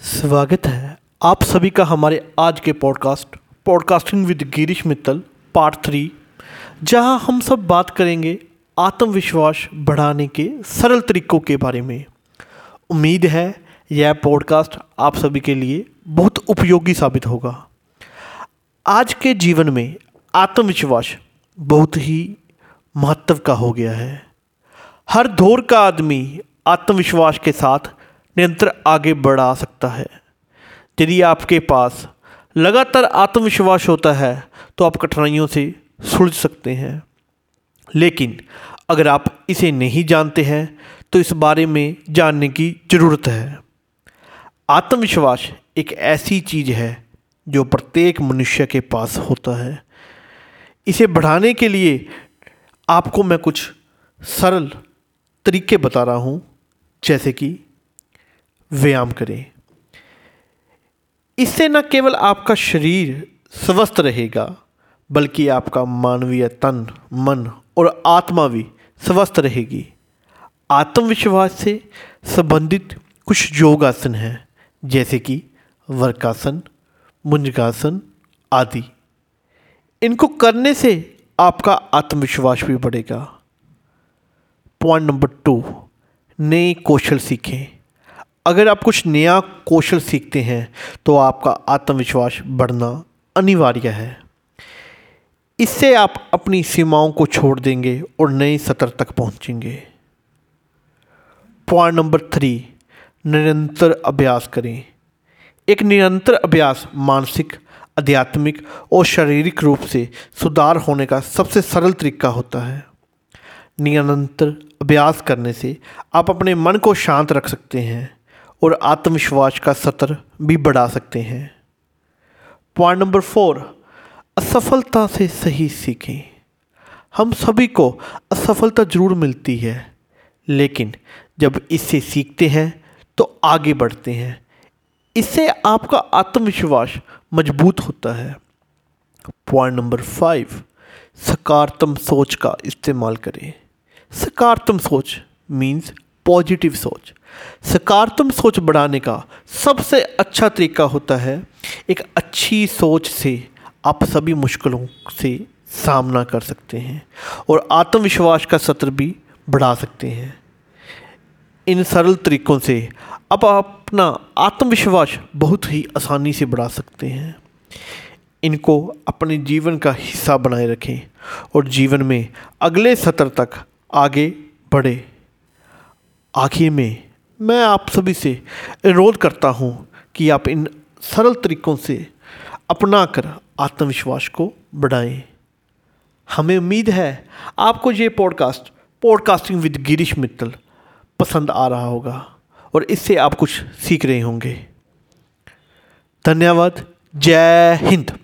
स्वागत है आप सभी का हमारे आज के podcast podcasting with Girish Mittal part three जहाँ हम सब बात करेंगे आत्मविश्वास बढ़ाने के सरल तरीकों के बारे में। उम्मीद है यह पॉडकास्ट आप सभी के लिए बहुत उपयोगी साबित होगा। आज के जीवन में आत्मविश्वास बहुत ही महत्व का हो गया है। हर दौर का आदमी आत्मविश्वास के साथ निरंतर आगे बढ़ा सकता है। यदि आपके पास लगातार आत्मविश्वास होता है तो आप कठिनाइयों से सुलझ सकते हैं। लेकिन अगर आप इसे नहीं जानते हैं तो इस बारे में जानने की ज़रूरत है। आत्मविश्वास एक ऐसी चीज़ है, जो प्रत्येक मनुष्य के पास होता है। इसे बढ़ाने के लिए आपको मैं कुछ सरल तरीके बता रहा हूँ, जैसे कि व्यायाम करें। इससे न केवल आपका शरीर स्वस्थ रहेगा, बल्कि आपका मानवीय तन, मन और आत्मा भी स्वस्थ रहेगी। आत्मविश्वास से संबंधित कुछ योगासन हैं, जैसे कि वर्कासन मुंजगासन आदि। इनको करने से आपका आत्मविश्वास भी बढ़ेगा। पॉइंट नंबर टू, नए कौशल सीखें। अगर आप कुछ नया कौशल सीखते हैं तो आपका आत्मविश्वास बढ़ना अनिवार्य है। इससे आप अपनी सीमाओं को छोड़ देंगे और नए सतर तक पहुँचेंगे। पॉइंट नंबर थ्री निरंतर अभ्यास करें। एक निरंतर अभ्यास मानसिक, आध्यात्मिक और शारीरिक रूप से सुधार होने का सबसे सरल तरीका होता है। निरंतर अभ्यास करने से आप अपने मन को शांत रख सकते हैं। और आत्मविश्वास का सतर भी बढ़ा सकते हैं। पॉइंट नंबर फोर असफलता से सही सीखें। हम सभी को असफलता ज़रूर मिलती है, लेकिन जब इससे सीखते हैं तो आगे बढ़ते हैं। इससे आपका आत्मविश्वास मज़बूत होता है। पॉइंट नंबर फाइव सकारात्मक सोच का इस्तेमाल करें। सकारात्मक सोच मीन्स पॉजिटिव सोच। सकारात्मक सोच बढ़ाने का सबसे अच्छा तरीका होता है एक अच्छी सोच से आप सभी मुश्किलों से सामना कर सकते हैं और आत्मविश्वास का सत्र भी बढ़ा सकते हैं। इन सरल तरीकों से आप अपना आत्मविश्वास बहुत ही आसानी से बढ़ा सकते हैं। इनको अपने जीवन का हिस्सा बनाए रखें और जीवन में अगले सत्र तक आगे बढ़े। आखिर में मैं आप सभी से अनुरोध करता हूँ कि आप इन सरल तरीकों से अपना कर आत्मविश्वास को बढ़ाएँ। हमें उम्मीद है आपको ये podcast podcasting with Girish Mittal पसंद आ रहा होगा और इससे आप कुछ सीख रहे होंगे। धन्यवाद। जय हिंद।